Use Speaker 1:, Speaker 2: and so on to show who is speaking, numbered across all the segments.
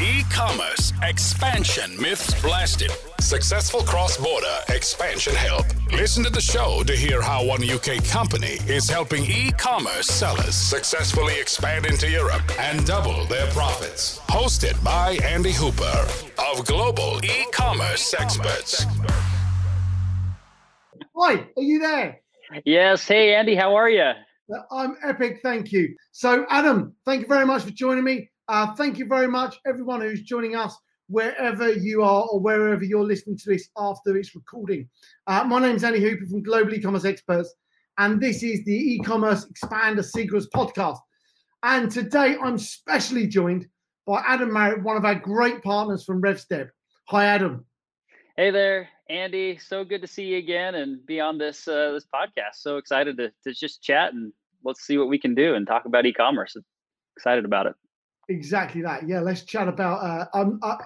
Speaker 1: E commerce expansion myths blasted. Successful cross border expansion help. Listen to the show to hear how one UK company is helping e commerce sellers successfully expand into Europe and double their profits. Hosted by Andy Hooper of Global E Commerce Experts.
Speaker 2: Hi, are you there?
Speaker 3: Yes. Hey, Andy, how are you?
Speaker 2: Uh, I'm epic, thank you. So, Adam, thank you very much for joining me. Uh, thank you very much, everyone who's joining us wherever you are or wherever you're listening to this after its recording. Uh, my name is Andy Hooper from Global E-commerce Experts, and this is the E-commerce Expander Secrets podcast. And today I'm specially joined by Adam Marriott, one of our great partners from RevStep. Hi, Adam.
Speaker 3: Hey there, Andy. So good to see you again and be on this uh, this podcast. So excited to, to just chat and let's see what we can do and talk about e-commerce. Excited about it.
Speaker 2: Exactly that. Yeah, let's chat about. Uh, um, uh,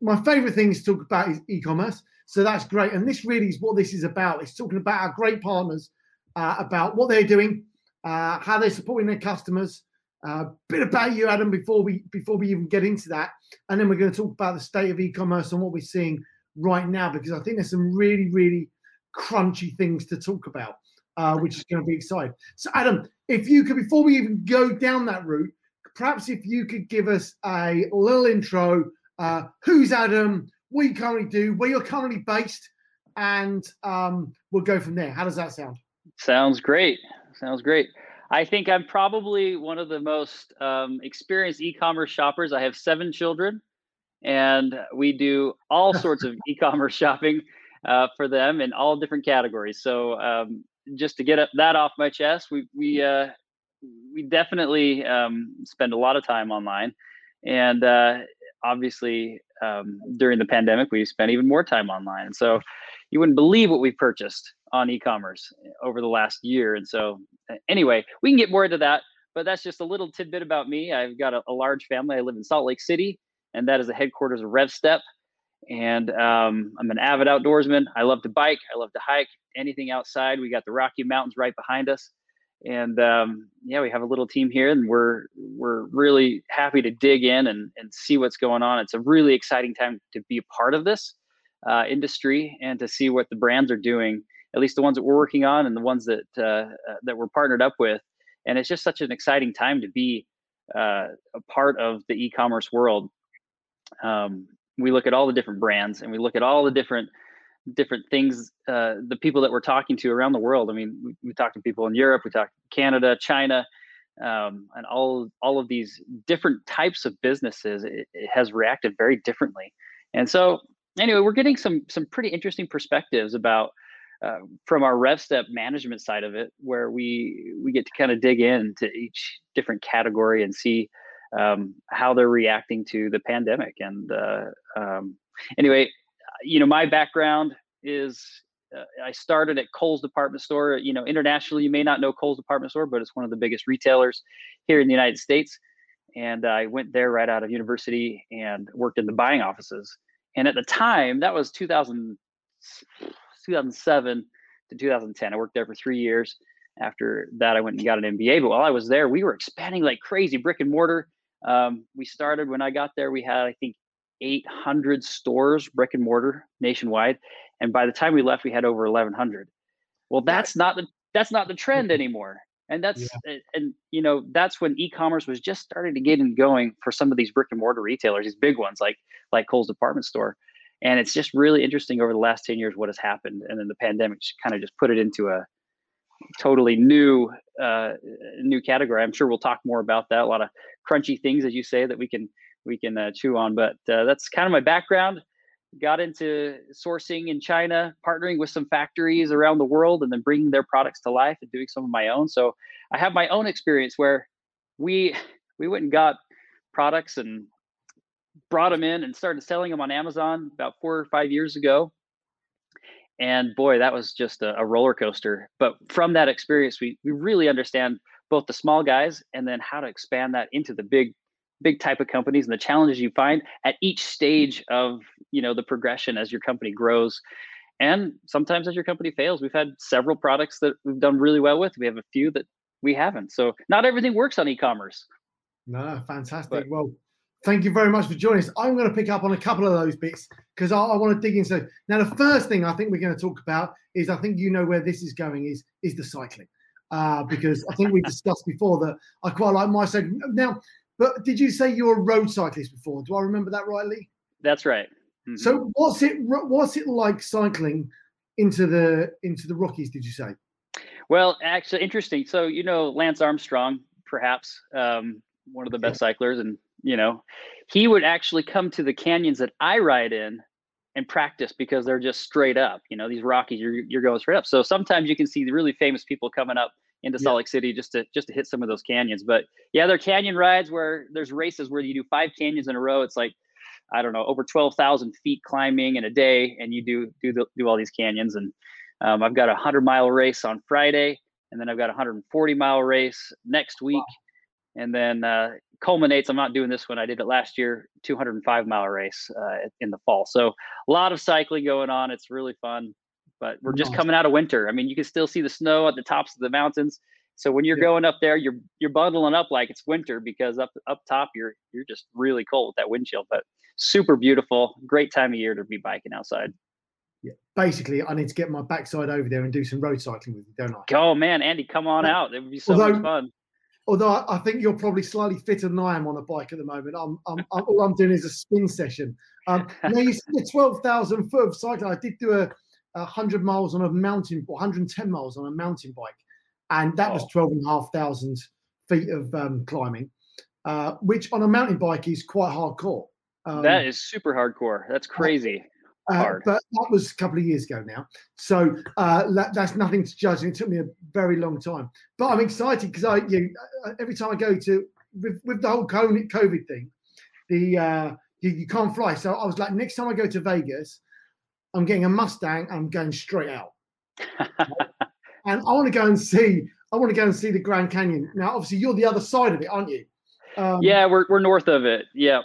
Speaker 2: my favorite thing to talk about is e-commerce. So that's great, and this really is what this is about. It's talking about our great partners, uh, about what they're doing, uh, how they're supporting their customers. A uh, bit about you, Adam, before we before we even get into that, and then we're going to talk about the state of e-commerce and what we're seeing right now because I think there's some really really crunchy things to talk about, uh, which is going to be exciting. So, Adam, if you could, before we even go down that route, perhaps if you could give us a little intro. Uh, who's Adam? What you currently do? Where you're currently based? And um, we'll go from there. How does that sound?
Speaker 3: Sounds great. Sounds great. I think I'm probably one of the most um, experienced e-commerce shoppers. I have seven children, and we do all sorts of e-commerce shopping uh, for them in all different categories. So um, just to get that off my chest, we we uh, we definitely um, spend a lot of time online, and uh, obviously um, during the pandemic, we spent even more time online. So you wouldn't believe what we purchased on e-commerce over the last year. And so anyway, we can get more into that, but that's just a little tidbit about me. I've got a, a large family. I live in Salt Lake City, and that is the headquarters of RevStep. And um, I'm an avid outdoorsman. I love to bike. I love to hike. Anything outside. We got the Rocky Mountains right behind us and um, yeah, we have a little team here, and we're we're really happy to dig in and and see what's going on. It's a really exciting time to be a part of this uh, industry and to see what the brands are doing. At least the ones that we're working on, and the ones that uh, uh that we're partnered up with. And it's just such an exciting time to be uh, a part of the e-commerce world. Um, we look at all the different brands, and we look at all the different different things uh, the people that we're talking to around the world. I mean we, we talk to people in europe we talk canada china um, and all all of these different types of businesses it, it, has reacted very differently. And so anyway we're getting some some pretty interesting perspectives about uh, from our RevStep management side of it where we we get to kind of dig into each different category and see um, how they're reacting to the pandemic and uh, um, anyway you know, my background is uh, I started at Kohl's department store. You know, internationally, you may not know Kohl's department store, but it's one of the biggest retailers here in the United States. And I went there right out of university and worked in the buying offices. And at the time, that was 2000, 2007 to 2010. I worked there for three years. After that, I went and got an MBA. But while I was there, we were expanding like crazy, brick and mortar. Um, we started when I got there. We had, I think, 800 stores, brick and mortar nationwide, and by the time we left, we had over 1,100. Well, that's not the that's not the trend mm-hmm. anymore, and that's yeah. and you know that's when e-commerce was just starting to get in going for some of these brick and mortar retailers, these big ones like like Kohl's department store, and it's just really interesting over the last 10 years what has happened, and then the pandemic just kind of just put it into a totally new uh, new category. I'm sure we'll talk more about that. A lot of crunchy things, as you say, that we can we can uh, chew on. But uh, that's kind of my background. Got into sourcing in China, partnering with some factories around the world, and then bringing their products to life and doing some of my own. So I have my own experience where we we went and got products and brought them in and started selling them on Amazon about four or five years ago. And boy, that was just a, a roller coaster. But from that experience, we we really understand both the small guys and then how to expand that into the big big type of companies and the challenges you find at each stage of you know the progression as your company grows. And sometimes as your company fails we've had several products that we've done really well with. We have a few that we haven't. So not everything works on e-commerce.
Speaker 2: No fantastic. But, well Thank you very much for joining us. I'm going to pick up on a couple of those bits because I, I, want to dig into. Now, the first thing I think we're going to talk about is I think you know where this is going is is the cycling, uh, because I think we discussed before that I quite like my cycling. Now, but did you say you were a road cyclist before? Do I remember that rightly?
Speaker 3: That's right. Mm-hmm.
Speaker 2: So what's it what's it like cycling into the into the Rockies? Did you say?
Speaker 3: Well, actually, interesting. So you know Lance Armstrong, perhaps um, one of the best cyclers, and you know, he would actually come to the canyons that I ride in and practice because they're just straight up. You know, these Rockies, you're you're going straight up. So sometimes you can see the really famous people coming up into yeah. Salt Lake City just to just to hit some of those canyons. But yeah, there are canyon rides where there's races where you do five canyons in a row. It's like I don't know over twelve thousand feet climbing in a day, and you do do the, do all these canyons. And um, I've got a hundred mile race on Friday, and then I've got a 140 mile race next week. Wow. And then uh, culminates. I'm not doing this one. I did it last year, 205 mile race uh, in the fall. So a lot of cycling going on. It's really fun. But we're just coming out of winter. I mean, you can still see the snow at the tops of the mountains. So when you're yeah. going up there, you're you're bundling up like it's winter because up up top you're you're just really cold with that wind chill. But super beautiful, great time of year to be biking outside.
Speaker 2: Yeah, basically, I need to get my backside over there and do some road cycling with you, don't I?
Speaker 3: Oh man, Andy, come on out! It would be so Although, much fun
Speaker 2: although I think you're probably slightly fitter than I am on a bike at the moment. I'm, I'm, I'm all I'm doing is a spin session. Um, now you said the 12,000 foot of cycling. I did do a 100 miles on a mountain, 110 miles on a mountain bike, and that oh. was 12,500 feet of um, climbing, uh, which on a mountain bike is quite hardcore.
Speaker 3: Um, that is super hardcore. That's crazy.
Speaker 2: Uh, but that was a couple of years ago now. So uh, that, that's nothing to judge. And it took me a very long time. But I'm excited because I, you, uh, every time I go to, with, with the whole COVID thing, the uh, you, you, can't fly. So I was like, next time I go to Vegas, I'm getting a Mustang. I'm going straight out. and I want to go and see. I want to go and see the Grand Canyon. Now, obviously, you're the other side of it, aren't you?
Speaker 3: Um, yeah, we're we're north of it. Yeah.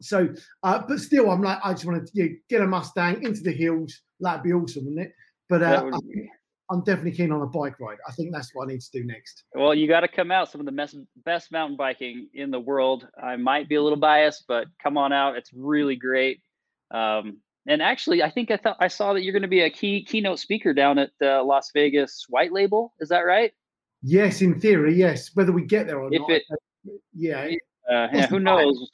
Speaker 2: So, uh, but still, I'm like, I just want to you know, get a Mustang into the hills. That'd be awesome, wouldn't it? But uh, would... I'm definitely keen on a bike ride. I think that's what I need to do next.
Speaker 3: Well, you got to come out. Some of the best, best mountain biking in the world. I might be a little biased, but come on out. It's really great. Um, and actually, I think I thought I saw that you're going to be a key keynote speaker down at the Las Vegas White Label. Is that right?
Speaker 2: Yes, in theory, yes. Whether we get there or if not, it,
Speaker 3: yeah. Uh, yeah, who knows?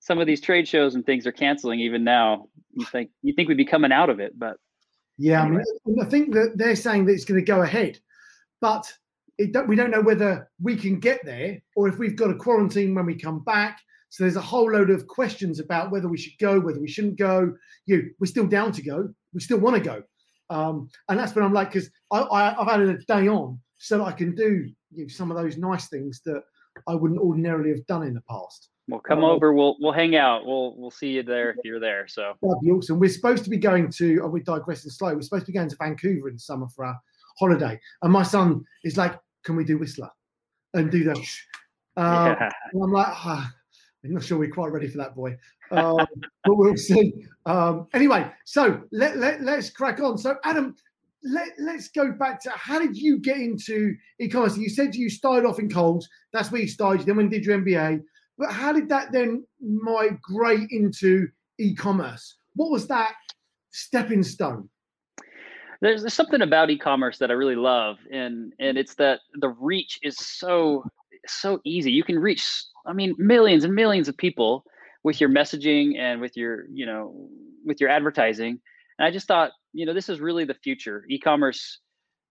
Speaker 3: some of these trade shows and things are canceling even now. You think you think we'd be coming out of it, but
Speaker 2: yeah, anyway. I mean, I think that they're saying that it's going to go ahead, but don't, we don't know whether we can get there or if we've got to quarantine when we come back. So there's a whole load of questions about whether we should go, whether we shouldn't go. You, we're still down to go. We still want to go, um, and that's when I'm like, because I, have had a day on so that I can do you know, some of those nice things that I wouldn't ordinarily have done in the past.
Speaker 3: Well, come um, over. We'll we'll hang out. We'll we'll see you there if you're there. So
Speaker 2: that'd be awesome. We're supposed to be going to. Oh, we're digressing slow. We're supposed to be going to Vancouver in the summer for our holiday, and my son is like, "Can we do Whistler and do that?" Um, yeah. I'm like, ah, I'm not sure we're quite ready for that, boy. Um, but we'll see. Um, anyway, so let, let let's crack on. So Adam, let, let's go back to how did you get into e-commerce? You said you started off in Kohl's. That's where you started. Then when did your MBA? But how did that then migrate into e-commerce? What was that stepping stone?
Speaker 3: There's, there's something about e-commerce that I really love, and and it's that the reach is so so easy. You can reach, I mean, millions and millions of people with your messaging and with your you know with your advertising. And I just thought, you know, this is really the future. E-commerce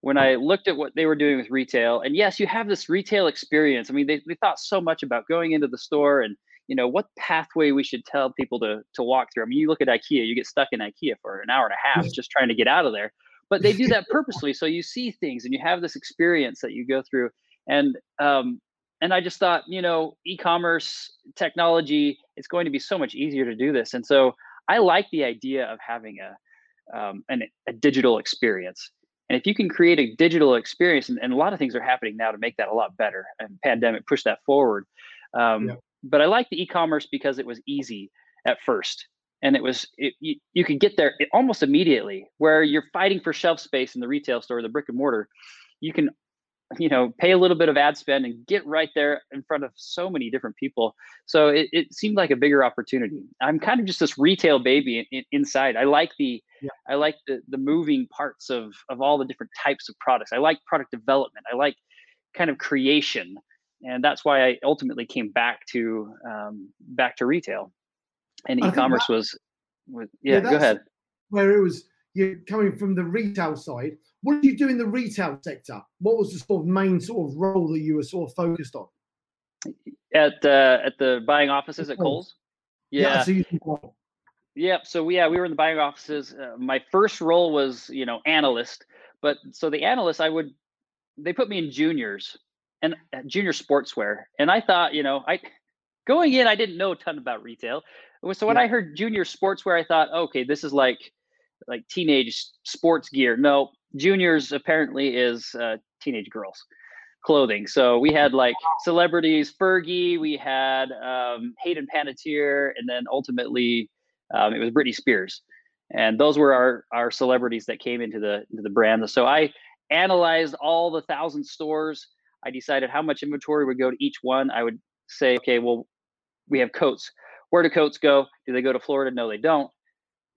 Speaker 3: when I looked at what they were doing with retail, and yes, you have this retail experience. I mean, they, they thought so much about going into the store and you know what pathway we should tell people to to walk through. I mean, you look at IKEA, you get stuck in IKEA for an hour and a half just trying to get out of there. But they do that purposely, so you see things and you have this experience that you go through. And um, and I just thought, you know, e-commerce technology, it's going to be so much easier to do this. And so I like the idea of having a um, an, a digital experience. And if you can create a digital experience, and, and, a lot of things are happening now to make that a lot better, and pandemic pushed that forward. Um, yeah. But I like the e-commerce because it was easy at first, and it was it, you, you could get there almost immediately. Where you're fighting for shelf space in the retail store, the brick and mortar, you can you know pay a little bit of ad spend and get right there in front of so many different people. So it, it seemed like a bigger opportunity. I'm kind of just this retail baby in, in, inside. I like the yeah. i like the the moving parts of of all the different types of products. I like product development. I like kind of creation. And that's why i ultimately came back to um, back to retail. And e-commerce was, was yeah, yeah go ahead.
Speaker 2: where it was you coming from the retail side what did you do in the retail sector? What was the sort of main sort of role that you were sort of focused on?
Speaker 3: At uh, at the buying offices at Kohl's.
Speaker 2: Yeah. yeah
Speaker 3: so Yep. So we, yeah, we were in the buying offices. Uh, my first role was, you know, analyst. But so the analyst, I would, they put me in juniors and uh, junior sportswear, and I thought, you know, I going in, I didn't know a ton about retail. So when yeah. I heard junior sportswear, I thought, okay, this is like like teenage sports gear. No, juniors apparently is uh, teenage girls clothing. So we had like celebrities, Fergie, we had um, Hayden Panettiere, and then ultimately um, it was Britney Spears. And those were our our celebrities that came into the into the brand. So I analyzed all the thousand stores. I decided how much inventory would go to each one. I would say, okay, well, we have coats. Where do coats go? Do they go to Florida? No, they don't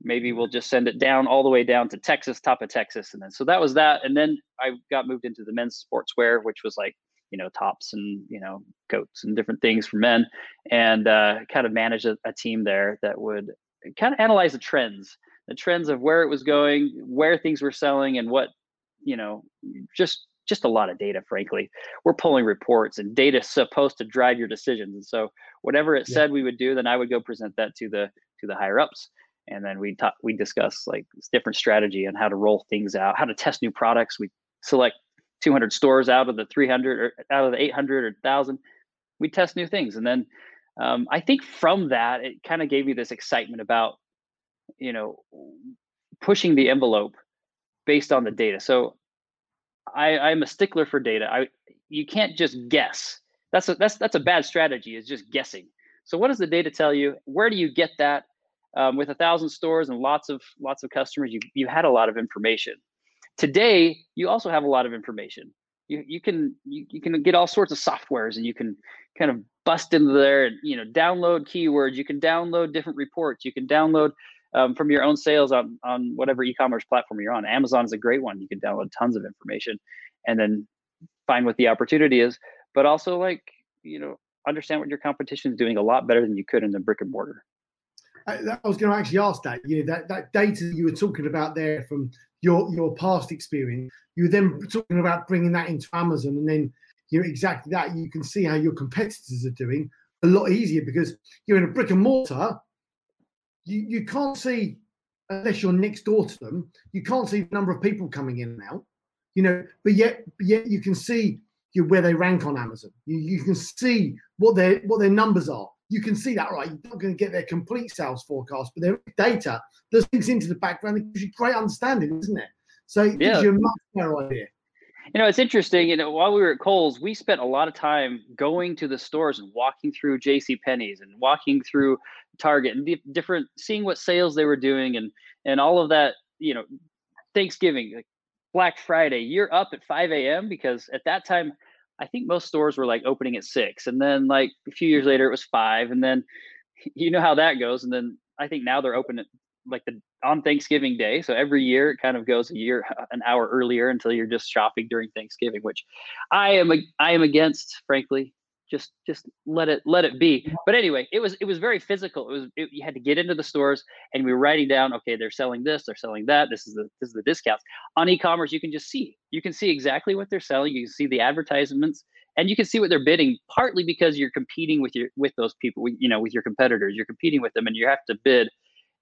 Speaker 3: maybe we'll just send it down all the way down to Texas, top of Texas. And then so that was that. And then I got moved into the men's sportswear, which was like, you know, tops and, you know, coats and different things for men and uh, kind of managed a, a team there that would kind of analyze the trends, the trends of where it was going, where things were selling and what, you know, just just a lot of data frankly we're pulling reports and data supposed to drive your decisions and so whatever it yeah. said we would do then i would go present that to the to the higher ups and then we talk we discuss like different strategy on how to roll things out how to test new products. We select 200 stores out of the 300 or out of the 800 or 1000 we test new things and then um, i think from that it kind of gave me this excitement about you know pushing the envelope based on the data. So i i'm a stickler for data. I you can't just guess. That's a that's that's a bad strategy is just guessing. So what does the data tell you? Where do you get that um, with a thousand stores and lots of lots of customers, you you had a lot of information. Today, you also have a lot of information. You you can you, you can get all sorts of softwares and you can kind of bust into there and you know download keywords. You can download different reports. You can download um, from your own sales on on whatever e-commerce platform you're on. Amazon is a great one. You can download tons of information and then find what the opportunity is. But also like you know understand what your competition is doing a lot better than you could in the brick and mortar.
Speaker 2: Uh, I, I was going to actually ask that. You know, that, that data you were talking about there from your your past experience, you were then talking about bringing that into Amazon, and then you know exactly that. You can see how your competitors are doing a lot easier because you're in a brick and mortar. You you can't see unless you're next door to them. You can't see the number of people coming in and out. You know, but yet yet you can see where they rank on Amazon. You you can see what their what their numbers are you can see that, right? You're not going to get their complete sales forecast, but their data does things into the background. It gives you great understanding, isn't it? So it yeah. gives you a much better idea.
Speaker 3: You know, it's interesting. You know, while we were at Kohl's, we spent a lot of time going to the stores and walking through J.C. Penney's and walking through Target and different, seeing what sales they were doing and and all of that. You know, Thanksgiving, like Black Friday, you're up at 5 a.m. because at that time I think most stores were like opening at six, and then like a few years mm-hmm. later it was five, and then you know how that goes. And then I think now they're open at like the on Thanksgiving Day. So every year it kind of goes a year, an hour earlier until you're just shopping during Thanksgiving, which I am I am against, frankly just just let it let it be. But anyway it was it was very physical. It was it, you had to get into the stores and we were writing down okay they're selling this they're selling that this is the this is the discounts. On e-commerce you can just see you can see exactly what they're selling you can see the advertisements and you can see what they're bidding partly because you're competing with your with those people you know with your competitors. You're competing with them and you have to bid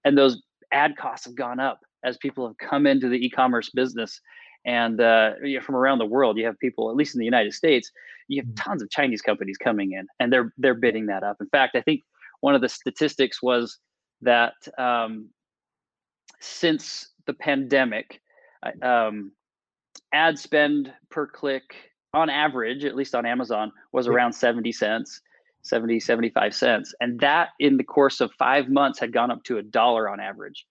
Speaker 3: and those ad costs have gone up as people have come into the e-commerce business and uh, you know, from around the world you have people at least in the united states you have mm. tons of chinese companies coming in and they're they're bidding that up. In fact i think one of the statistics was that um, since the pandemic um, ad spend per click on average at least on amazon was around 70 cents 70 75 cents. And that in the course of five months had gone up to a dollar on average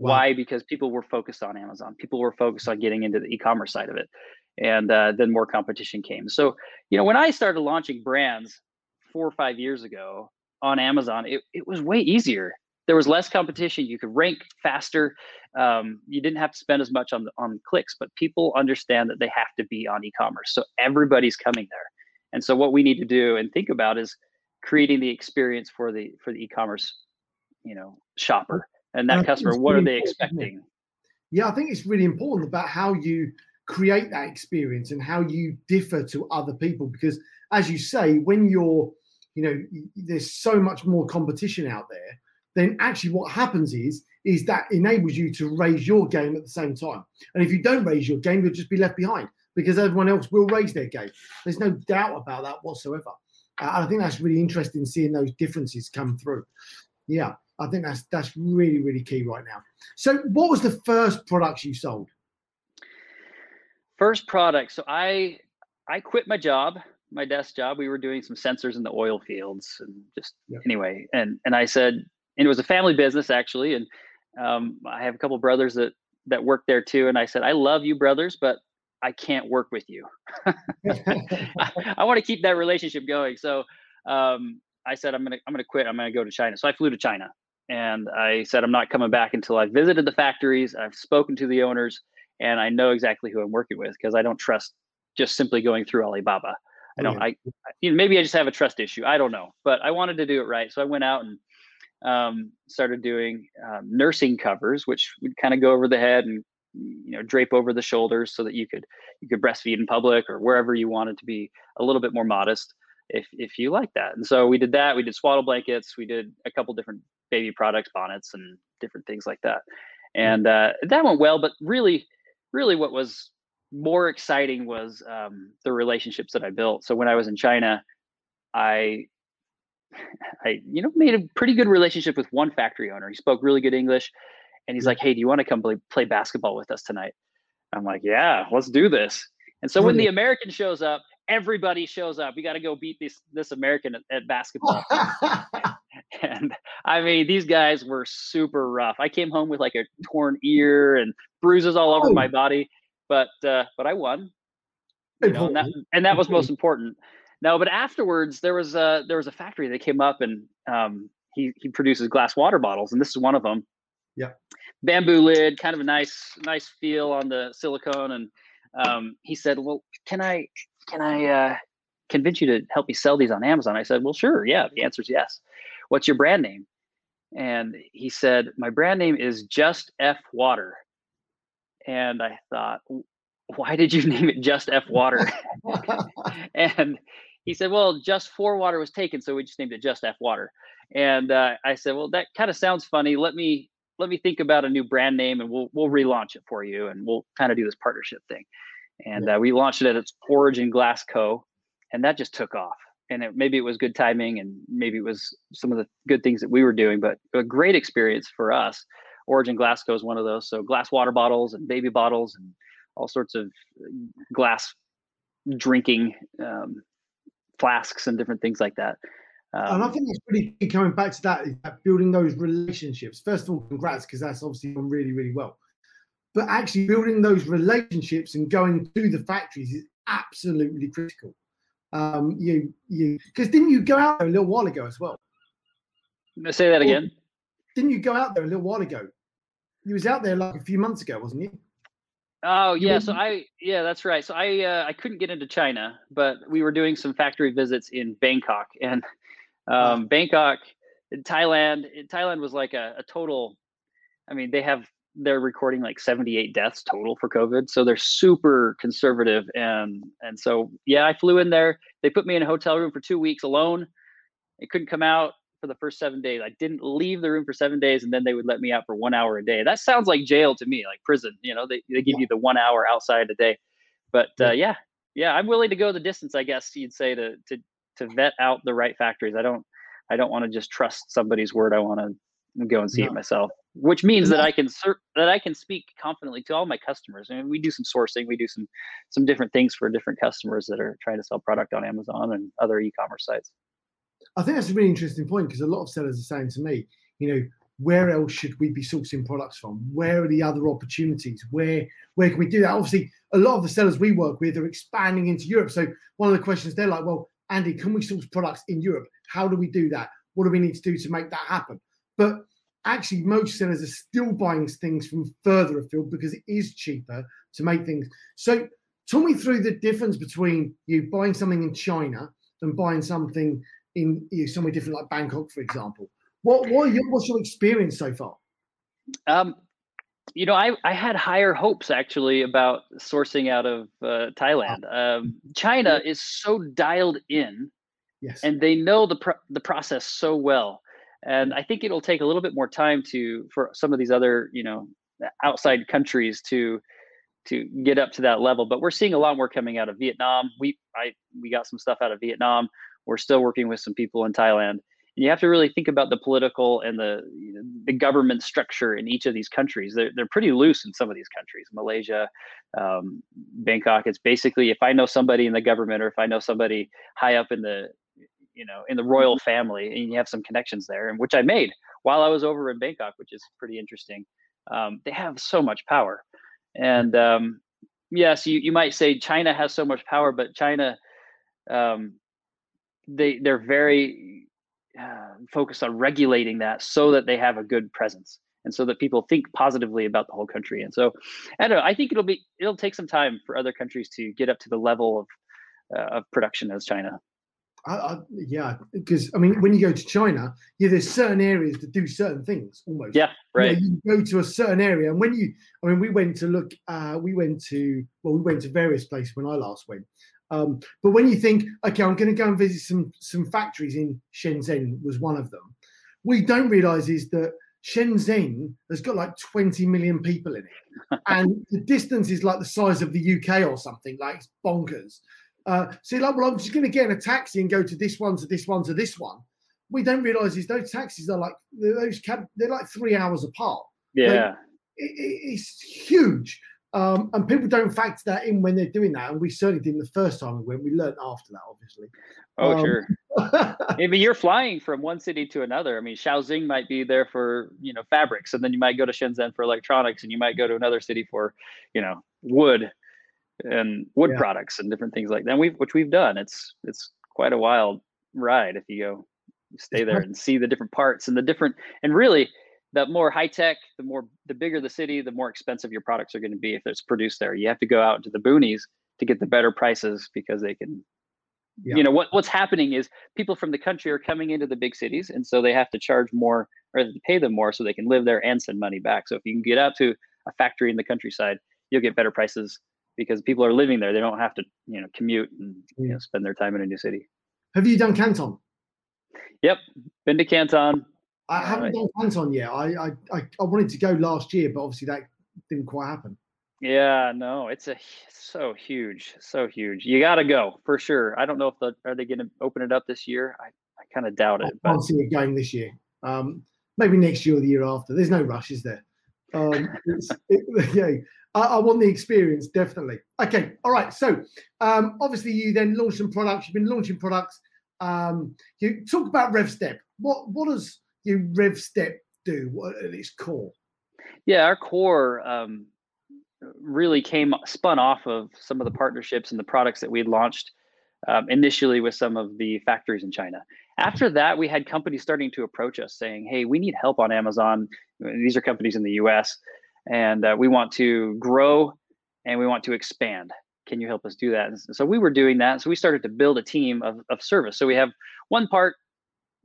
Speaker 3: Wow. Why? Because people were focused on Amazon. People were focused on getting into the e-commerce side of it. and uh, then more competition came. So you know when I started launching brands four or five years ago on Amazon, it, it was way easier. There was less competition. You could rank faster. Um, you didn't have to spend as much on on clicks, but people understand that they have to be on e-commerce. So everybody's coming there. And so what we need to do and think about is creating the experience for the for the e-commerce, you know, shopper and that customer. What are they expecting?
Speaker 2: Yeah, I think it's really important about how you create that experience and how you differ to other people because as you say when you're you know there's so much more competition out there then actually what happens is is that enables you to raise your game at the same time. And if you don't raise your game you'll just be left behind because everyone else will raise their game. There's no doubt about that whatsoever. Uh, and i think that's really interesting seeing those differences come through. Yeah i think that's that's really really key right now. So what was the first product you sold?
Speaker 3: First product. So i i quit my job my desk job. We were doing some sensors in the oil fields and just yep. anyway. And and i said and it was a family business actually. And um, i have a couple brothers that that work there too. And i said i love you brothers but i can't work with you. I, I want to keep that relationship going. So um, i said i'm gonna i'm gonna quit. I'm gonna go to china. So i flew to china and i said i'm not coming back until i've visited the factories i've spoken to the owners and I know exactly who I'm working with because I don't trust just simply going through Alibaba. I don't. I you know, maybe I just have a trust issue. I don't know, but I wanted to do it right, so I went out and um, started doing um, nursing covers, which would kind of go over the head and you know drape over the shoulders so that you could you could breastfeed in public or wherever you wanted to be a little bit more modest if if you like that. And so we did that. We did swaddle blankets. We did a couple different baby products, bonnets, and different things like that. And uh, that went well, but really really what was more exciting was um, the relationships that I built. So when I was in China, I I you know made a pretty good relationship with one factory owner. He spoke really good English, and he's like, "Hey, do you want to come play, play basketball with us tonight?" I'm like, "Yeah, let's do this." And so when the American shows up, everybody shows up. We got to go beat this this American at, at basketball. and I mean, these guys were super rough. I came home with like a torn ear and bruises all over oh. my body, but uh, but I won. You know, and that and that was most important. No, but afterwards there was a there was a factory that came up and um, he he produces glass water bottles, and this is one of them.
Speaker 2: Yeah,
Speaker 3: bamboo lid, kind of a nice nice feel on the silicone, and um, he said, "Well, can I can I uh, convince you to help me sell these on Amazon?" I said, "Well, sure, yeah." The answer is yes what's your brand name? And he said, my brand name is Just F Water. And I thought, why did you name it Just F Water? and he said, well, Just For Water was taken, so we just named it Just F Water. And uh, I said, well, that kind of sounds funny. Let me let me think about a new brand name, and we'll we'll relaunch it for you, and we'll kind of do this partnership thing. And yeah. uh, we launched it at its Origin Glass Co. And that just took off and it, maybe it was good timing and maybe it was some of the good things that we were doing but a great experience for us origin glass co is one of those so glass water bottles and baby bottles and all sorts of glass drinking um, flasks and different things like that
Speaker 2: um, and I um, think it's really coming back to that, that building those relationships. First of all, congrats because that's obviously gone really, really well. But actually, building those relationships and going to the factories is absolutely critical um, you you because didn't you go out there a little while ago as well?
Speaker 3: Say that again.
Speaker 2: didn't you go out there a little while ago? You was out there like a few months ago, wasn't you?
Speaker 3: Oh yeah, so I yeah that's right. So I uh, I couldn't get into China, but we were doing some factory visits in Bangkok and um, Bangkok, in Thailand. In Thailand was like a, a total. I mean, they have they're recording like 78 deaths total for COVID. So they're super conservative. And and so yeah, I flew in there. They put me in a hotel room for two weeks alone. I couldn't come out for the first seven days. I didn't leave the room for seven days, and then they would let me out for one hour a day. That sounds like jail to me, like prison. You know, they, they give you the one hour outside a day. But uh, yeah, yeah, I'm willing to go the distance. I guess you'd say to to to vet out the right factories. I don't I don't want to just trust somebody's word. I want to go and see no. it myself which means that I can that I can speak confidently to all my customers. I and mean, we do some sourcing, we do some some different things for different customers that are trying to sell product on Amazon and other e-commerce sites.
Speaker 2: I think that's a really interesting point because a lot of sellers are saying to me, you know, where else should we be sourcing products from? Where are the other opportunities? Where where can we do that? Obviously, a lot of the sellers we work with are expanding into Europe. So one of the questions they're like, well, Andy, can we source products in Europe? How do we do that? What do we need to do to make that happen? But actually, most sellers are still buying things from further afield because it is cheaper to make things. So talk me through the difference between you buying something in China and buying something in you know, somewhere different, like Bangkok, for example. What what your, what's your experience so far?
Speaker 3: Um, you know, I, I had higher hopes actually about sourcing out of uh, Thailand. Um, China is so dialed in,
Speaker 2: yes,
Speaker 3: and they know the pro- the process so well. And I think it'll take a little bit more time to for some of these other you know outside countries to to get up to that level. But we're seeing a lot more coming out of Vietnam. We I we got some stuff out of Vietnam. We're still working with some people in Thailand. And you have to really think about the political and the you know, the government structure in each of these countries. They're they're pretty loose in some of these countries. Malaysia, um, Bangkok. It's basically if I know somebody in the government or if I know somebody high up in the you know in the royal mm-hmm. family and you have some connections there, and which I made while I was over in Bangkok, which is pretty interesting. Um, they have so much power, and um, yes, you you might say China has so much power, but China um, they they're very uh, focused on regulating that so that they have a good presence and so that people think positively about the whole country and so i don't know i think it'll be it'll take some time for other countries to get up to the level of uh, of production as china
Speaker 2: I, I, yeah, because I mean, when you go to China, yeah, there's certain areas that do certain things almost.
Speaker 3: Yeah, right.
Speaker 2: You, know, you go to a certain area, and when you, I mean, we went to look, uh, we went to, well, we went to various places when I last went, um, but when you think, okay, I'm going to go and visit some some factories in Shenzhen, was one of them. What you don't realize is that Shenzhen has got like 20 million people in it, and the distance is like the size of the UK or something. Like it's bonkers. Uh, so like, well, I'm just going to get in a taxi and go to this one, to this one, to this one. We don't realize is those taxis are like those cab. They're like three hours apart.
Speaker 3: Yeah,
Speaker 2: like, it, it's huge. Um, and people don't factor that in when they're doing that. And we certainly didn't the first time we went. We learned after that, obviously.
Speaker 3: Oh, um, sure. I mean, you're flying from one city to another. I mean, Shaoxing might be there for, you know, fabrics, and then you might go to Shenzhen for electronics, and you might go to another city for, you know, wood and wood yeah. products and different things like that. we've, which we've done. It's, it's quite a wild ride if you go stay there and see the different parts and the different, and really, the more high tech, the more the bigger the city, the more expensive your products are going to be if it's produced there. You have to go out into the boonies to get the better prices because they can yeah. you know what what's happening is people from the country are coming into the big cities and so they have to charge more or pay them more so they can live there and send money back. So if you can get out to a factory in the countryside, you'll get better prices because people are living there. They don't have to, you know, commute and you know spend their time in a new city.
Speaker 2: Have you done Canton?
Speaker 3: Yep, been to Canton.
Speaker 2: I haven't done Canton yet. I, I, I I wanted to go last year, but obviously that didn't quite happen.
Speaker 3: Yeah, no, it's a so huge, so huge. You got to go for sure. I don't know if the are they going to open it up this year. I, I kind of doubt it.
Speaker 2: I can't see it going this year. Um, maybe next year or the year after. There's no rush, is there? Um, it, yeah, I, I, want the experience definitely. Okay, all right. So um, obviously you then launched some products. You've been launching products. Um, you talk about RevStep. What what does your RevStep do at its core?
Speaker 3: Yeah, our core um, really came spun off of some of the partnerships and the products that we launched um, initially with some of the factories in China. After that, we had companies starting to approach us saying, "Hey, we need help on Amazon. These are companies in the U.S. and uh, we want to grow and we want to expand. Can you help us do that?" And so we were doing that. So we started to build a team of, of service. So we have one part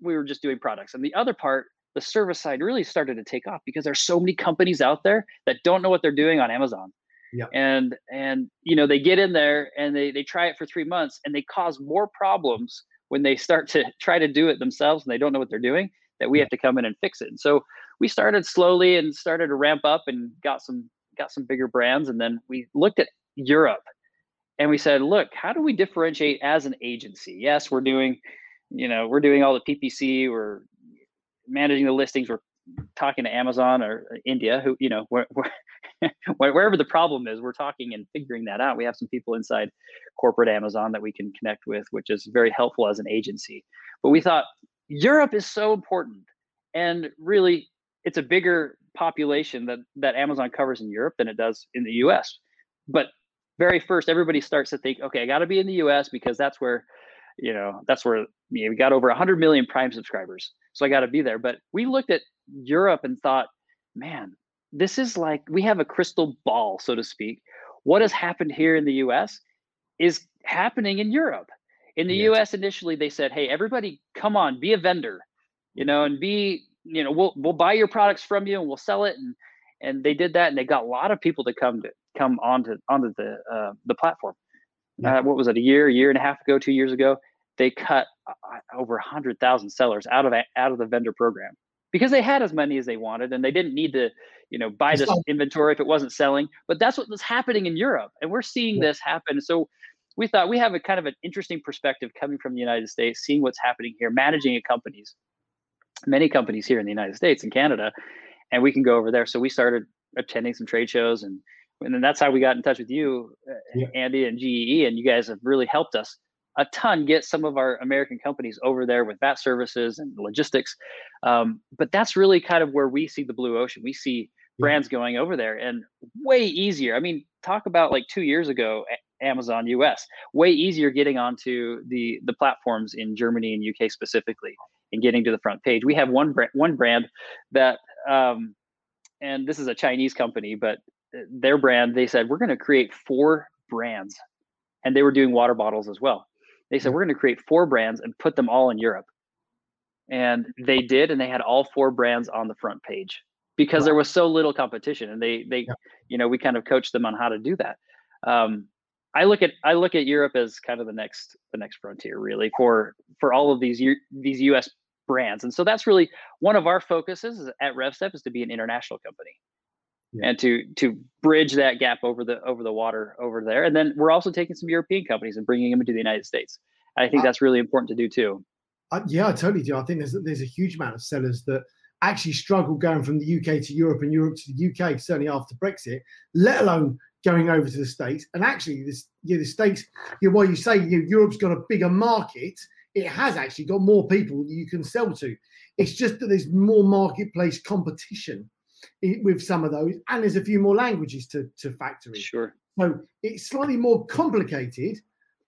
Speaker 3: we were just doing products. And the other part, the service side really started to take off because there's so many companies out there that don't know what they're doing on Amazon.
Speaker 2: Yeah.
Speaker 3: And and you know, they get in there and they they try it for 3 months and they cause more problems when they start to try to do it themselves and they don't know what they're doing that we have to come in and fix it. And so we started slowly and started to ramp up and got some got some bigger brands and then we looked at Europe and we said, look, how do we differentiate as an agency? Yes, we're doing you know we're doing all the ppc we're managing the listings we're talking to amazon or india who you know where, where, wherever the problem is we're talking and figuring that out we have some people inside corporate amazon that we can connect with which is very helpful as an agency but we thought europe is so important and really it's a bigger population that that Amazon covers in Europe than it does in the US. But very first, everybody starts to think, okay, I got to be in the US because that's where, you know, that's where you know, we got over 100 million Prime subscribers. So I got to be there. But we looked at Europe and thought, man, this is like we have a crystal ball, so to speak. What has happened here in the US is happening in Europe. In the yes. US, initially, they said, hey, everybody, come on, be a vendor, you mm-hmm. know, and be, you know, we'll we'll buy your products from you and we'll sell it. And and they did that and they got a lot of people to come to come onto onto the uh, the platform. Yeah. Uh, what was it? A year, a year and a half ago, two years ago, they cut uh, over a hundred thousand sellers out of out of the vendor program because they had as many as they wanted and they didn't need to you know buy this inventory if it wasn't selling but that's what was happening in europe and we're seeing yeah. this happen so we thought we have a kind of an interesting perspective coming from the united states seeing what's happening here managing a companies many companies here in the united states and canada and we can go over there so we started attending some trade shows and and then that's how we got in touch with you uh, yeah. andy and gee and you guys have really helped us a ton get some of our American companies over there with VAT services and logistics. Um, but that's really kind of where we see the blue ocean. We see brands going over there and way easier. I mean, talk about like two years ago, Amazon US, way easier getting onto the the platforms in Germany and UK specifically and getting to the front page. We have one brand, one brand that, um, and this is a Chinese company, but uh, their brand, they said, we're going to create four brands. And they were doing water bottles as well. They said, we're going to create four brands and put them all in Europe. And they did, and they had all four brands on the front page because there was so little competition. And they, they, yeah. you know, we kind of coached them on how to do that. Um, I look at I look at Europe as kind of the next the next frontier, really, for for all of these these U.S. brands. And so that's really one of our focuses at RevStep is to be an international company yeah. and to to bridge that gap over the over the water over there. And then we're also taking some European companies and bringing them into the United States. I think that's really important to do too.
Speaker 2: Uh, yeah, I totally do. I think there's there's a huge amount of sellers that actually struggle going from the UK to Europe and Europe to the UK, certainly after Brexit, let alone going over to the States. And actually, this yeah, the States, you know, while you say you know, Europe's got a bigger market, it has actually got more people you can sell to. It's just that there's more marketplace competition with some of those, and there's a few more languages to, to factor in.
Speaker 3: Sure.
Speaker 2: So it's slightly more complicated,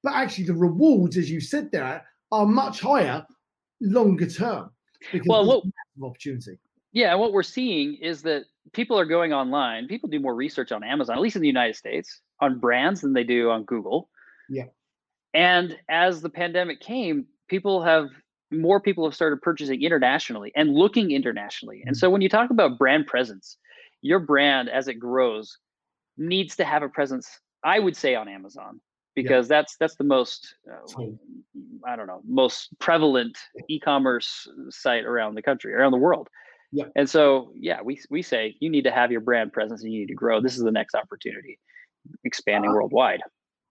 Speaker 2: but actually the rewards, as you said there, are much higher longer term.
Speaker 3: Because well, what
Speaker 2: opportunity?
Speaker 3: Yeah, and what we're seeing is that people are going online. People do more research on Amazon, at least in the United States, on brands than they do on Google.
Speaker 2: Yeah.
Speaker 3: And as the pandemic came, people have more people have started purchasing internationally and looking internationally. And mm-hmm. so when you talk about brand presence, your brand as it grows needs to have a presence, I would say on Amazon because yeah. that's that's the most uh, I don't know, most prevalent e-commerce site around the country, around the world.
Speaker 2: Yeah.
Speaker 3: And so, yeah, we we say you need to have your brand presence and you need to grow. This is the next opportunity, expanding uh, worldwide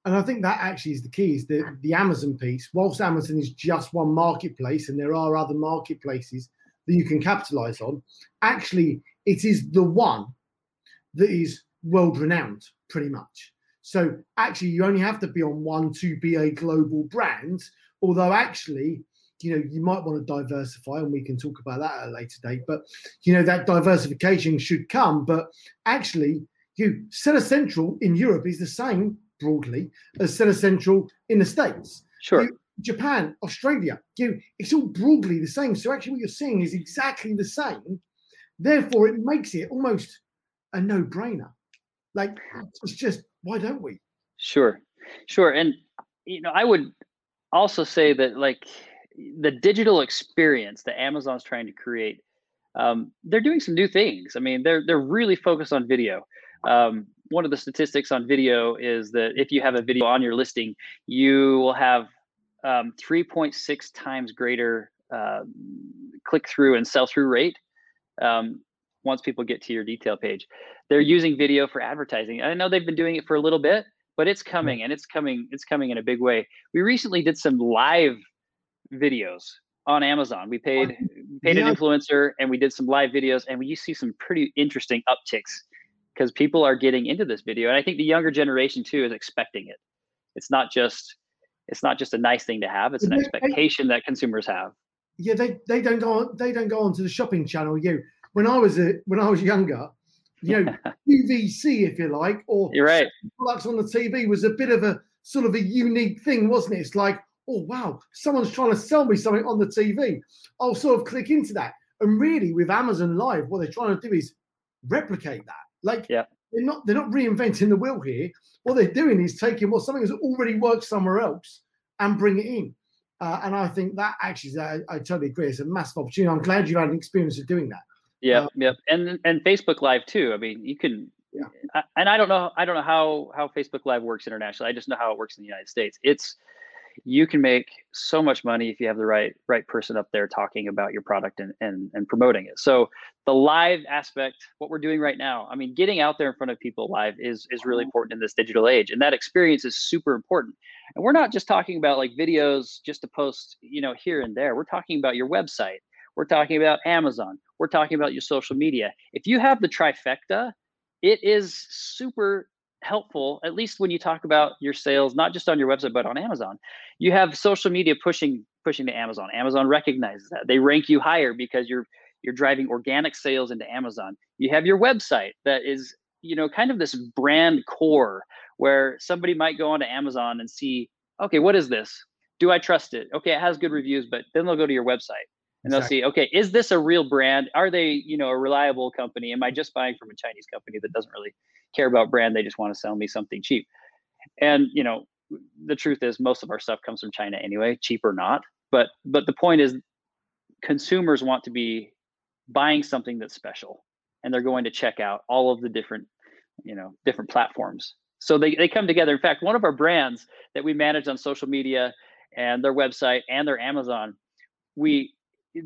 Speaker 2: and I think that actually is the key is the, the Amazon piece. Whilst Amazon is just one marketplace and there are other marketplaces that you can capitalize on, actually it is the one that is world renowned pretty much. So actually you only have to be on one to be a global brand, although actually you know you might want to diversify and we can talk about that at a later date but you know that diversification should come but actually you seller central in europe is the same broadly as Seller Central in the States.
Speaker 3: Sure.
Speaker 2: You, Japan, Australia, you, it's all broadly the same. So actually, what you're seeing is exactly the same. Therefore, it makes it almost a no-brainer. Like it's just why don't we?
Speaker 3: Sure, sure. And you know, I would also say that like the digital experience that Amazon's trying to create, um, they're doing some new things. I mean, they're they're really focused on video. Um, one of the statistics on video is that if you have a video on your listing, you will have um, 3.6 times greater uh, click through and sell through rate um, once people get to your detail page. They're using video for advertising. I know they've been doing it for a little bit, but it's coming and it's coming. It's coming in a big way. We recently did some live videos on Amazon. We paid paid yeah. an influencer and we did some live videos, and we see some pretty interesting upticks because people are getting into this video and i think the younger generation too is expecting it it's not just it's not just a nice thing to have it's an expectation that consumers have
Speaker 2: yeah they, they don't go on they don't go onto the shopping channel you when I was a when I was younger, you know, QVC, if you like, or
Speaker 3: you're right.
Speaker 2: Products on the TV was a bit of a sort of a unique thing, wasn't it? It's like, oh wow, someone's trying to sell me something on the TV. I'll sort of click into that. And really, with Amazon Live, what they're trying to do is replicate that. Like,
Speaker 3: yeah.
Speaker 2: they're not they're not reinventing the wheel here. What they're doing is taking what something that's already worked somewhere else and bring it in. Uh, and I think that actually, I, I, totally agree. It's a massive opportunity. I'm glad you had an experience of doing that.
Speaker 3: Yeah, uh, yep, and and Facebook Live too. I mean, you can. Yeah. and I don't know. I don't know how how Facebook Live works internationally. I just know how it works in the United States. It's you can make so much money if you have the right right person up there talking about your product and and, and promoting it. So the live aspect what we're doing right now i mean getting out there in front of people live is is really mm-hmm. important in this digital age and that experience is super important. And we're not just talking about like videos just to post you know here and there. We're talking about your website. We're talking about amazon. We're talking about your social media. If you have the trifecta it is super helpful at least when you talk about your sales not just on your website but on amazon. You have social media pushing pushing to amazon. Amazon recognizes that. They rank you higher because you're you're driving organic sales into amazon. You have your website that is you know kind of this brand core where somebody might go onto amazon and see okay what is this? Do i trust it? Okay it has good reviews but then they'll go to your website and they'll see okay is this a real brand? Are they you know a reliable company? Am i just buying from a chinese company that doesn't really care about brand? They just want to sell me something cheap. And you know the truth is most of our stuff comes from china anyway cheap or not. But but the point is consumers want to be buying something that's special and they're going to check out all of the different you know different platforms. So they, they come together. In fact one of our brands that we manage on social media and their website and their amazon we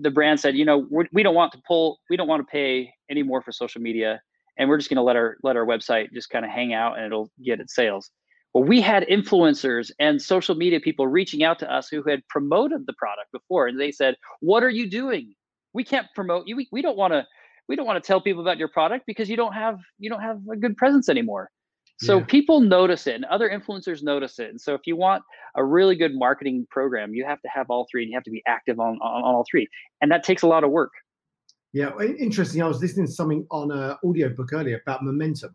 Speaker 3: the brand said, you know, we're, we do not want to pull, we don't want to pay any more for social media, and we're just going to let our let our website just kind of hang out, and it'll get its sales. Well, we had influencers and social media people reaching out to us who had promoted the product before, and they said, "What are you doing? We can't promote you. We, we don't want to." We don't want to tell people about your product because you don't have you don't have a good presence anymore. So yeah. people notice it and other influencers notice it. And so if you want a really good marketing program, you have to have all three and you have to be active on, on, on all three. And that takes a lot of work.
Speaker 2: Yeah, interesting. I was listening to something on an audiobook earlier about momentum.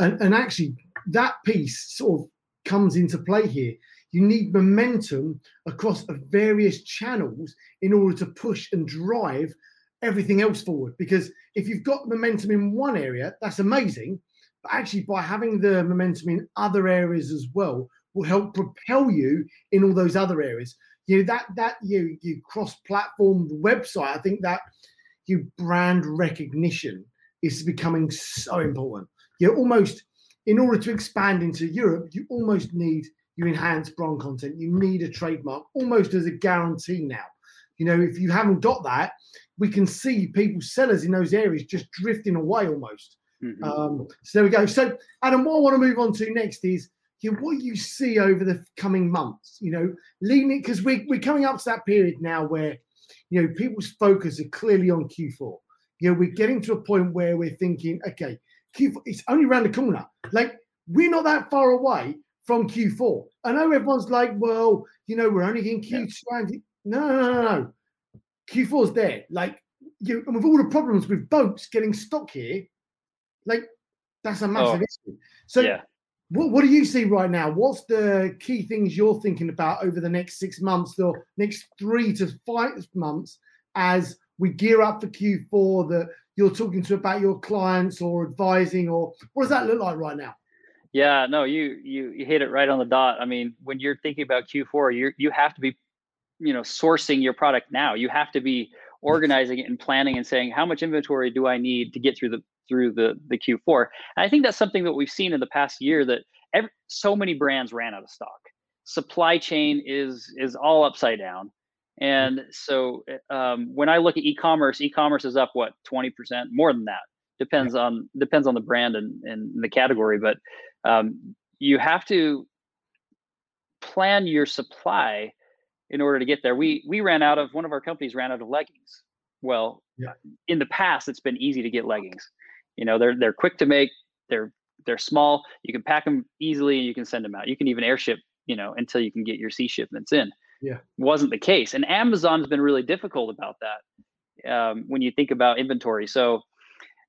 Speaker 2: And, and actually, that piece sort of comes into play here. You need momentum across various channels in order to push and drive everything else forward. Because if you've got momentum in one area, that's amazing but actually by having the momentum in other areas as well will help propel you in all those other areas. You know that that you you cross-platform website. I think that you brand recognition is becoming so important. You almost in order to expand into Europe, you almost need you enhance brand content. You need a trademark almost as a guarantee now. You know, if you haven't got that, we can see people, sellers in those areas just drifting away almost. Mm-hmm. Um, so there we go. So, Adam, what I want to move on to next is you know, what you see over the coming months. You know, leaning because we, we're coming up to that period now where you know people's focus are clearly on Q4. You know, we're getting to a point where we're thinking, okay, Q4 it's only around the corner. Like we're not that far away from Q4. I know everyone's like, well, you know, we're only in Q2. Yeah. No, no, no, no. Q4's there. Like you, and with all the problems with boats getting stuck here, like that's a massive oh, issue. So yeah. what, what do you see right now? What's the key things you're thinking about over the next six months or next three to five months as we gear up for Q4 that you're talking to about your clients or advising or what does that look like right now?
Speaker 3: Yeah, no, you you you hit it right on the dot. I mean, when you're thinking about Q4, you you have to be, you know, sourcing your product now. You have to be organizing it and planning and saying how much inventory do I need to get through the through the the Q4. And I think that's something that we've seen in the past year that every, so many brands ran out of stock. Supply chain is is all upside down. And so um, when I look at e-commerce, e-commerce is up what 20% more than that. Depends yeah. on depends on the brand and, and the category, but um, you have to plan your supply in order to get there. We we ran out of one of our companies ran out of leggings. Well, yeah. in the past, it's been easy to get leggings. You know, they're they're quick to make. They're they're small. You can pack them easily, and you can send them out. You can even airship. You know, until you can get your sea shipments in.
Speaker 2: Yeah,
Speaker 3: wasn't the case, and Amazon's been really difficult about that. um, when you think about inventory. So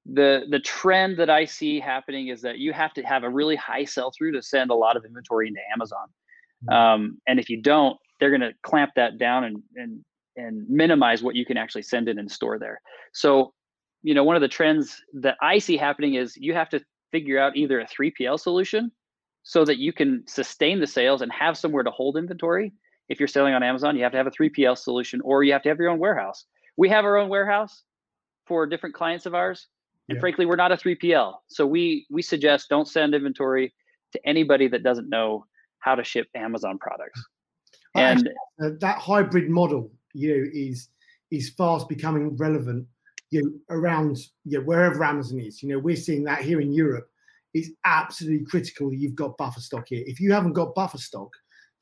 Speaker 3: the the trend that I see happening is that you have to have a really high sell through to send a lot of inventory into Amazon, mm-hmm. um, and if you don't, they're going to clamp that down and and and minimize what you can actually send in and store there. So, you know, one of the trends that I see happening is you have to figure out either a 3PL solution so that you can sustain the sales and have somewhere to hold inventory. If you're selling on Amazon, you have to have a 3PL solution or you have to have your own warehouse. We have our own warehouse for different clients of ours and yeah. frankly, we're not a 3PL. So we we suggest don't send inventory to anybody that doesn't know how to ship Amazon products.
Speaker 2: And uh, that hybrid model, you know, is is fast becoming relevant. You know, around you know, wherever Amazon is. You know, we're seeing that here in Europe. It's absolutely critical that you've got buffer stock here. If you haven't got buffer stock,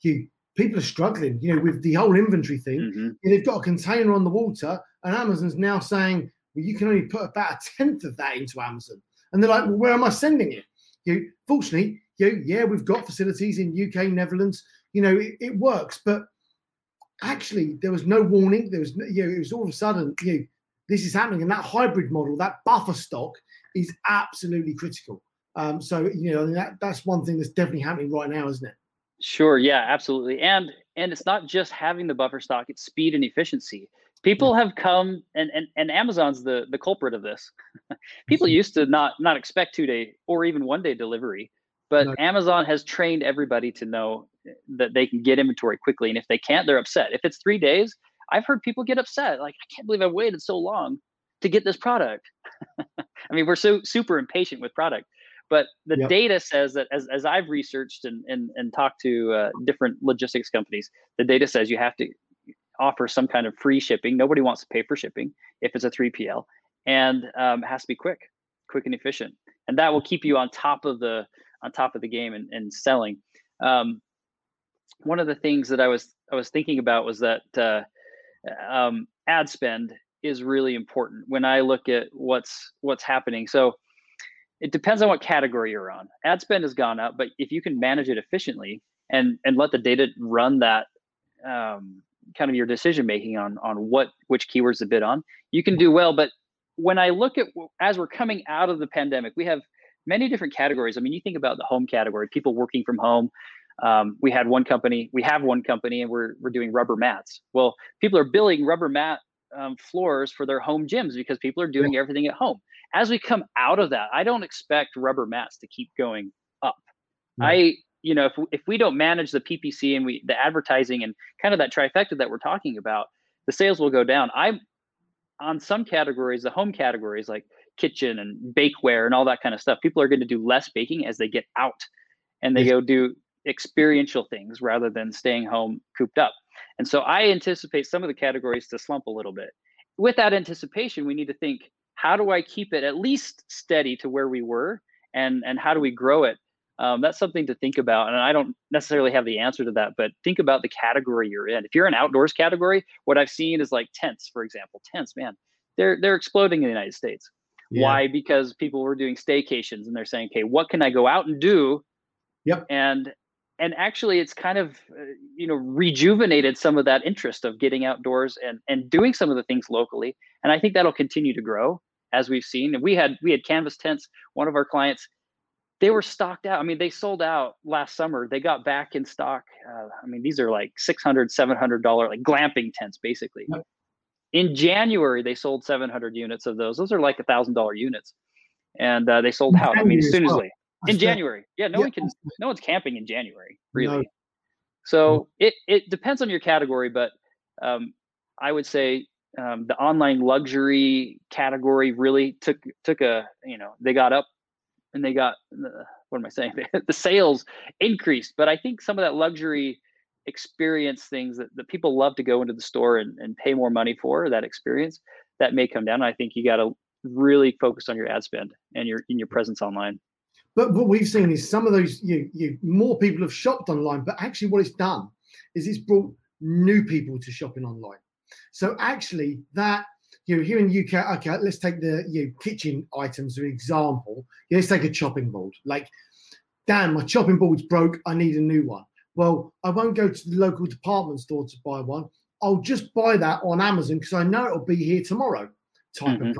Speaker 2: you people are struggling. You know, with the whole inventory thing. Mm-hmm. They've got a container on the water, and Amazon's now saying well, you can only put about a tenth of that into Amazon. And they're like, well, where am I sending it? You fortunately, you yeah, we've got facilities in UK, Netherlands. You know, it, it works, but actually, there was no warning. There was, no, you know, it was all of a sudden, you know, this is happening, and that hybrid model, that buffer stock, is absolutely critical. Um, so, you know, that that's one thing that's definitely happening right now, isn't it?
Speaker 3: Sure. Yeah. Absolutely. And and it's not just having the buffer stock; it's speed and efficiency people have come and, and and amazon's the the culprit of this people used to not not expect two day or even one day delivery but no. amazon has trained everybody to know that they can get inventory quickly and if they can't they're upset if it's three days i've heard people get upset like i can't believe i waited so long to get this product i mean we're so super impatient with product but the yep. data says that as, as i've researched and, and, and talked to uh, different logistics companies the data says you have to offer some kind of free shipping. Nobody wants to pay for shipping if it's a 3PL, and um, it has to be quick, quick and efficient, and that will keep you on top of the on top of the game and, and selling. Um, one of the things that I was I was thinking about was that uh, um, ad spend is really important when I look at what's what's happening. So it depends on what category you're on. Ad spend has gone up, but if you can manage it efficiently and and let the data run that um, kind of your decision making on on what which keywords to bid on, you can do well. But when I look at as we're coming out of the pandemic, we have many different categories. I mean, you think about the home category, people working from home. Um, we had one company, we have one company, and we're we're doing rubber mats. Well, people are billing rubber mat um, floors for their home gyms because people are doing everything at home. As we come out of that, I don't expect rubber mats to keep going up. I you know, if if we don't manage the PPC and we the advertising and kind of that trifecta that we're talking about, the sales will go down. I'm on some categories, the home categories like kitchen and bakeware and all that kind of stuff. People are going to do less baking as they get out and they go do experiential things rather than staying home cooped up. And so I anticipate some of the categories to slump a little bit. With that anticipation, we need to think how do I keep it at least steady to where we were and and how do we grow it um, that's something to think about. And I don't necessarily have the answer to that, but think about the category you're in. If you're an outdoors category, what I've seen is like tents, for example. Tents, man, they're they're exploding in the United States. Yeah. Why? Because people were doing staycations and they're saying, okay, what can I go out and do?
Speaker 2: Yep.
Speaker 3: And and actually, it's kind of uh, you know rejuvenated some of that interest of getting outdoors and and doing some of the things locally. And I think that'll continue to grow as we've seen. And we had we had canvas tents. One of our clients they were stocked out. I mean, they sold out last summer. They got back in stock. Uh, I mean, these are like 600 $700 like glamping tents, basically. Yep. In January, they sold 700 units of those. Those are like a thousand dollar units, and uh, they sold out. I mean, as soon as they in January, yeah, no yeah. one can, no one's camping in January, really. No. So it it depends on your category, but um, I would say um, the online luxury category really took took a you know they got up and they got what am I saying? the sales increased, but I think some of that luxury experience things that, that people love to go into the store and, and pay more money for that experience that may come down. I think you got to really focus on your ad spend and your in your presence online.
Speaker 2: But what we've seen is some of those you, you more people have shopped online, but actually what it's done is it's brought new people to shopping online. So actually that you know, here in the UK, okay, let's take the you know, kitchen items as an example. Yeah, let's take a chopping board. Like, damn, my chopping board's broke. I need a new one. Well, I won't go to the local department store to buy one. I'll just buy that on Amazon because I know it'll be here tomorrow. Type mm-hmm. of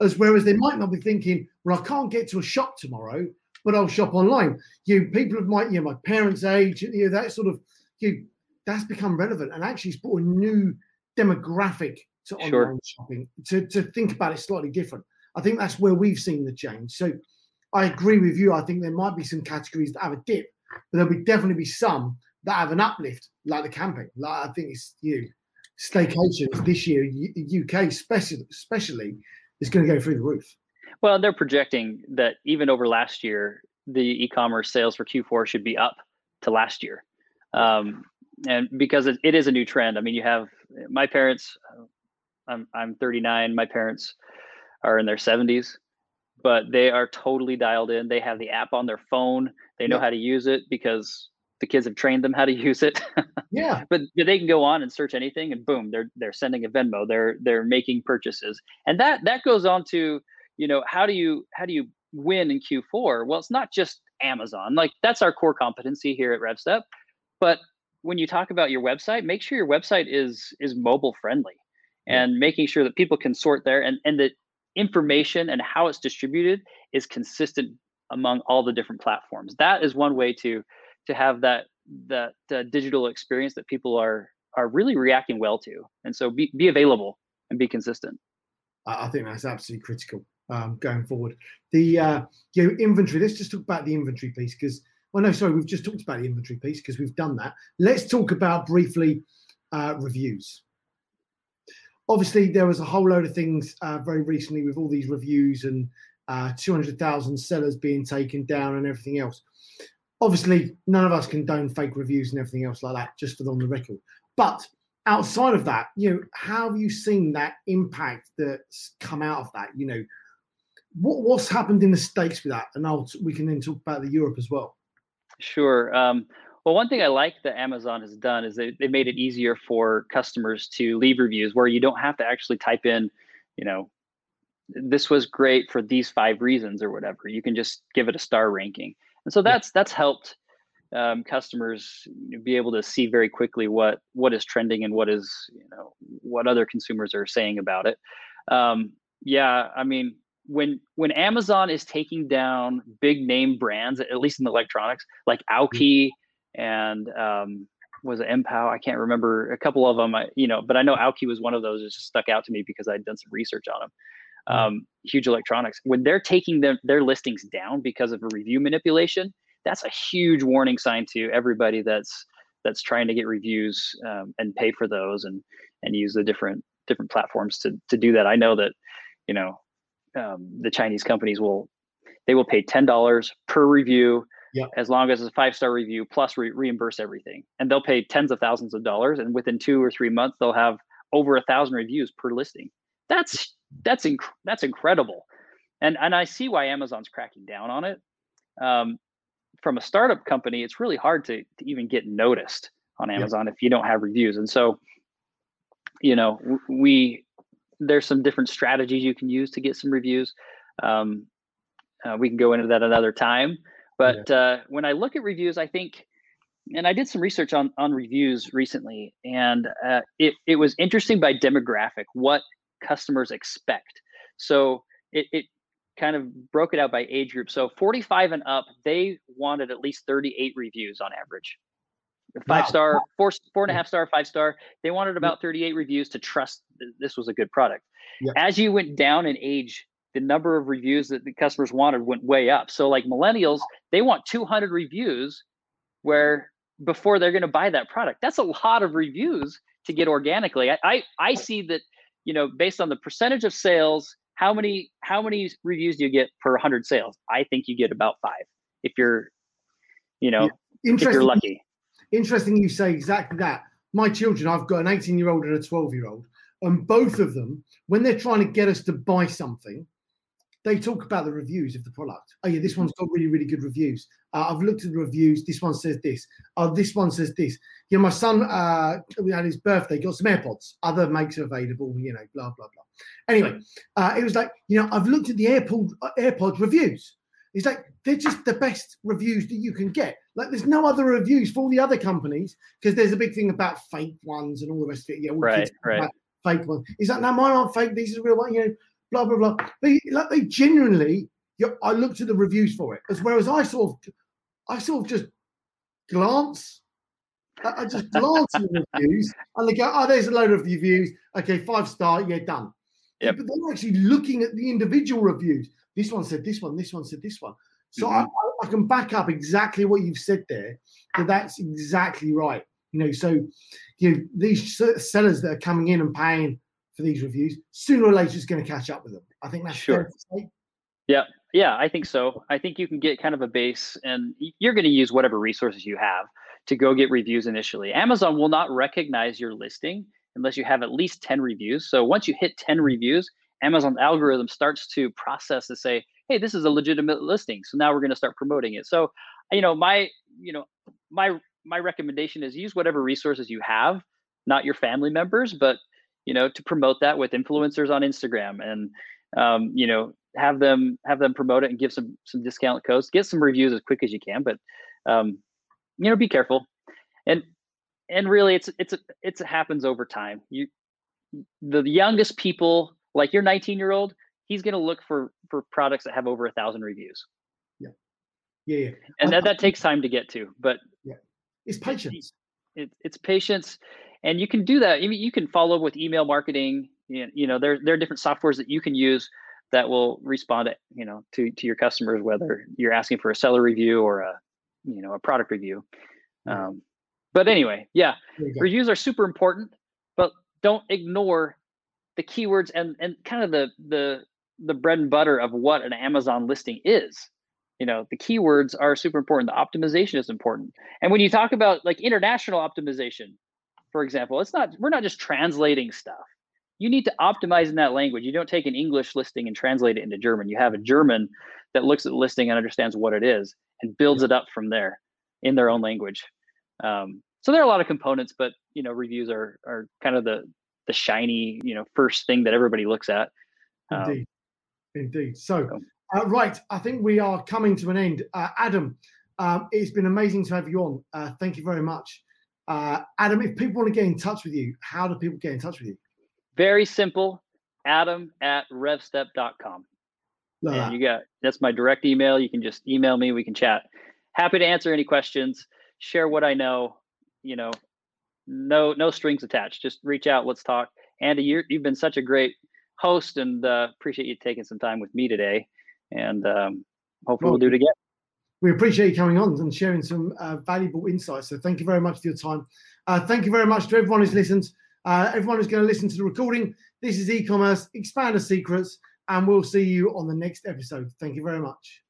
Speaker 2: as whereas they might not be thinking, well, I can't get to a shop tomorrow, but I'll shop online. You people of my, you know, my parents' age, you know, that sort of, you that's become relevant and actually it's brought a new demographic to sure. online shopping to, to think about it slightly different. I think that's where we've seen the change. So I agree with you. I think there might be some categories that have a dip, but there'll be definitely be some that have an uplift, like the camping. Like I think it's you staycations this year, UK especially, especially is going to go through the roof.
Speaker 3: Well, they're projecting that even over last year, the e-commerce sales for Q4 should be up to last year, um, and because it, it is a new trend. I mean, you have my parents. I'm I'm 39. My parents are in their 70s, but they are totally dialed in. They have the app on their phone. They know yeah. how to use it because the kids have trained them how to use it.
Speaker 2: yeah.
Speaker 3: But they can go on and search anything and boom, they're they're sending a Venmo. They're they're making purchases. And that that goes on to, you know, how do you how do you win in Q4? Well, it's not just Amazon. Like that's our core competency here at RevStep. But when you talk about your website, make sure your website is is mobile friendly and making sure that people can sort there and and that information and how it's distributed is consistent among all the different platforms. That is one way to to have that that uh, digital experience that people are are really reacting well to and so be, be available and be consistent
Speaker 2: i think that's absolutely critical um, going forward. The uh, you know, inventory let's just talk about the inventory piece because well no sorry we've just talked about the inventory piece because we've done that. Let's talk about briefly uh, reviews. Obviously there was a whole load of things uh, very recently with all these reviews and uh, 200,000 sellers being taken down and everything else. Obviously none of us condone fake reviews and everything else like that just for the on the record. But outside of that you know how have you seen that impact that's come out of that? You know what, what's happened in the states with that? And I'll, we can then talk about the europe as well.
Speaker 3: Sure. Um, well one thing i like that amazon has done is they, they made it easier for customers to leave reviews where you don't have to actually type in you know this was great for these five reasons or whatever. You can just give it a star ranking. And so that's that's helped um, customers be able to see very quickly what what is trending and what is you know what other consumers are saying about it. Um, yeah i mean when when amazon is taking down big name brands at least in electronics like Aukey and um, was it Mpow? I can't remember a couple of them. I, you know, but I know Aukey was one of those that just stuck out to me because I'd done some research on them um, huge electronics when they're taking their, their listings down because of a review manipulation that's a huge warning sign to everybody that's that's trying to get reviews um, and pay for those and and use the different different platforms to to do that i know that you know um, the chinese companies will they will pay $10 per review as long as it's a five star review plus re- reimburse everything. And they'll pay tens of thousands of dollars and within two or three months they'll have over a thousand reviews per listing. That's that's inc- that's incredible, and and I see why Amazon's cracking down on it. Um, from a startup company, it's really hard to, to even get noticed on Amazon if you don't have reviews. And so, you know, we there's some different strategies you can use to get some reviews. Um, uh, we can go into that another time. But yeah. uh, when I look at reviews, I think, and I did some research on on reviews recently, and uh, it it was interesting by demographic what customers expect. So it, it kind of broke it out by age group. So 45 and up, they wanted at least 38 reviews on average. Five wow. star, four, four and a half star, five star. They wanted about 38 reviews to trust this was a good product. As you went down in age, the number of reviews that the customers wanted went way up. So, like millennials, they want 200 reviews where before they're going to buy that product. That's a lot of reviews to get organically. I, I, I see that you know, based on the percentage of sales, how many how many reviews do you get per 100 sales? I think you get about five if you're, you know, yeah. if you're lucky.
Speaker 2: Interesting, you say exactly that. My children, I've got an 18 year old and a 12 year old, and both of them, when they're trying to get us to buy something, they talk about the reviews of the product. Oh yeah, this one's got really really good reviews. Uh, I've looked at the reviews. This one says this. Oh, this one says this. Yeah, my son uh, had his birthday, got some AirPods. Other makes are available. You know, blah blah blah. Anyway, uh, it was like you know I've looked at the AirPod AirPods reviews, It's like they're just the best reviews that you can get. Like there's no other reviews for all the other companies because there's a big thing about fake ones and all the rest of it. Yeah,
Speaker 3: right, right.
Speaker 2: Fake ones. Is that no, mine aren't fake. These are real one. You know, blah blah blah. They like they genuinely. You I looked at the reviews for it as whereas I sort of, I sort of just glance. I, I just glance at the reviews and they go, oh, there's a load of reviews. Okay, five star. Yeah, done.
Speaker 3: Yep.
Speaker 2: But they're actually looking at the individual reviews. This one said this one, this one said this one. So mm-hmm. I, I, can back up exactly what you've said there. That that's exactly right. You know, so you know these sellers that are coming in and paying for these reviews, sooner or later, is going to catch up with them. I think that's
Speaker 3: sure. Yeah, yeah, I think so. I think you can get kind of a base, and you're going to use whatever resources you have to go get reviews initially. Amazon will not recognize your listing unless you have at least 10 reviews. So once you hit 10 reviews, Amazon algorithm starts to process to say, hey, this is a legitimate listing. So now we're going to start promoting it. So, you know, my, you know, my my recommendation is use whatever resources you have, not your family members, but you know, to promote that with influencers on Instagram and um, you know, have them have them promote it and give some some discount codes. Get some reviews as quick as you can, but um, you know, be careful. And and really it's it's it's it happens over time. You the youngest people like your 19 year old he's going to look for for products that have over a thousand reviews.
Speaker 2: Yeah. Yeah, yeah.
Speaker 3: and that, that takes time to get to but
Speaker 2: yeah. It's patience.
Speaker 3: it, it's patience and you can do that. You, you can follow up with email marketing you know there, there are different softwares that you can use that will respond to, you know to to your customers whether you're asking for a seller review or a you know a product review. Um, but anyway yeah reviews are super important but don't ignore the keywords and and kind of the the the bread and butter of what an Amazon listing is. You know, the keywords are super important. The optimization is important. And when you talk about like international optimization, for example, it's not we're not just translating stuff. You need to optimize in that language. You don't take an English listing and translate it into German. You have a German that looks at the listing and understands what it is and builds it up from there in their own language. Um, so there are a lot of components, but you know, reviews are are kind of the the shiny, you know, first thing that everybody looks at.
Speaker 2: Um, Indeed. Indeed. So, uh, right, I think we are coming to an end. Uh, Adam, um, it's been amazing to have you on. Uh, thank you very much. Uh, Adam, if people want to get in touch with you, how do people get in touch with you?
Speaker 3: Very simple. Adam at revstep.com. Love and that. you got that's my direct email. You can just email me. We can chat. Happy to answer any questions. Share what I know. You know, no no strings attached. Just reach out. Let's talk. Andy, you you've been such a great host, and uh, appreciate you taking some time with me today. And um, hopefully, well, we'll do it again.
Speaker 2: We appreciate you coming on and sharing some uh, valuable insights. So, thank you very much for your time. Uh, thank you very much to everyone who's listened. Uh, everyone who's going to listen to the recording. This is e-commerce expander secrets, and we'll see you on the next episode. Thank you very much.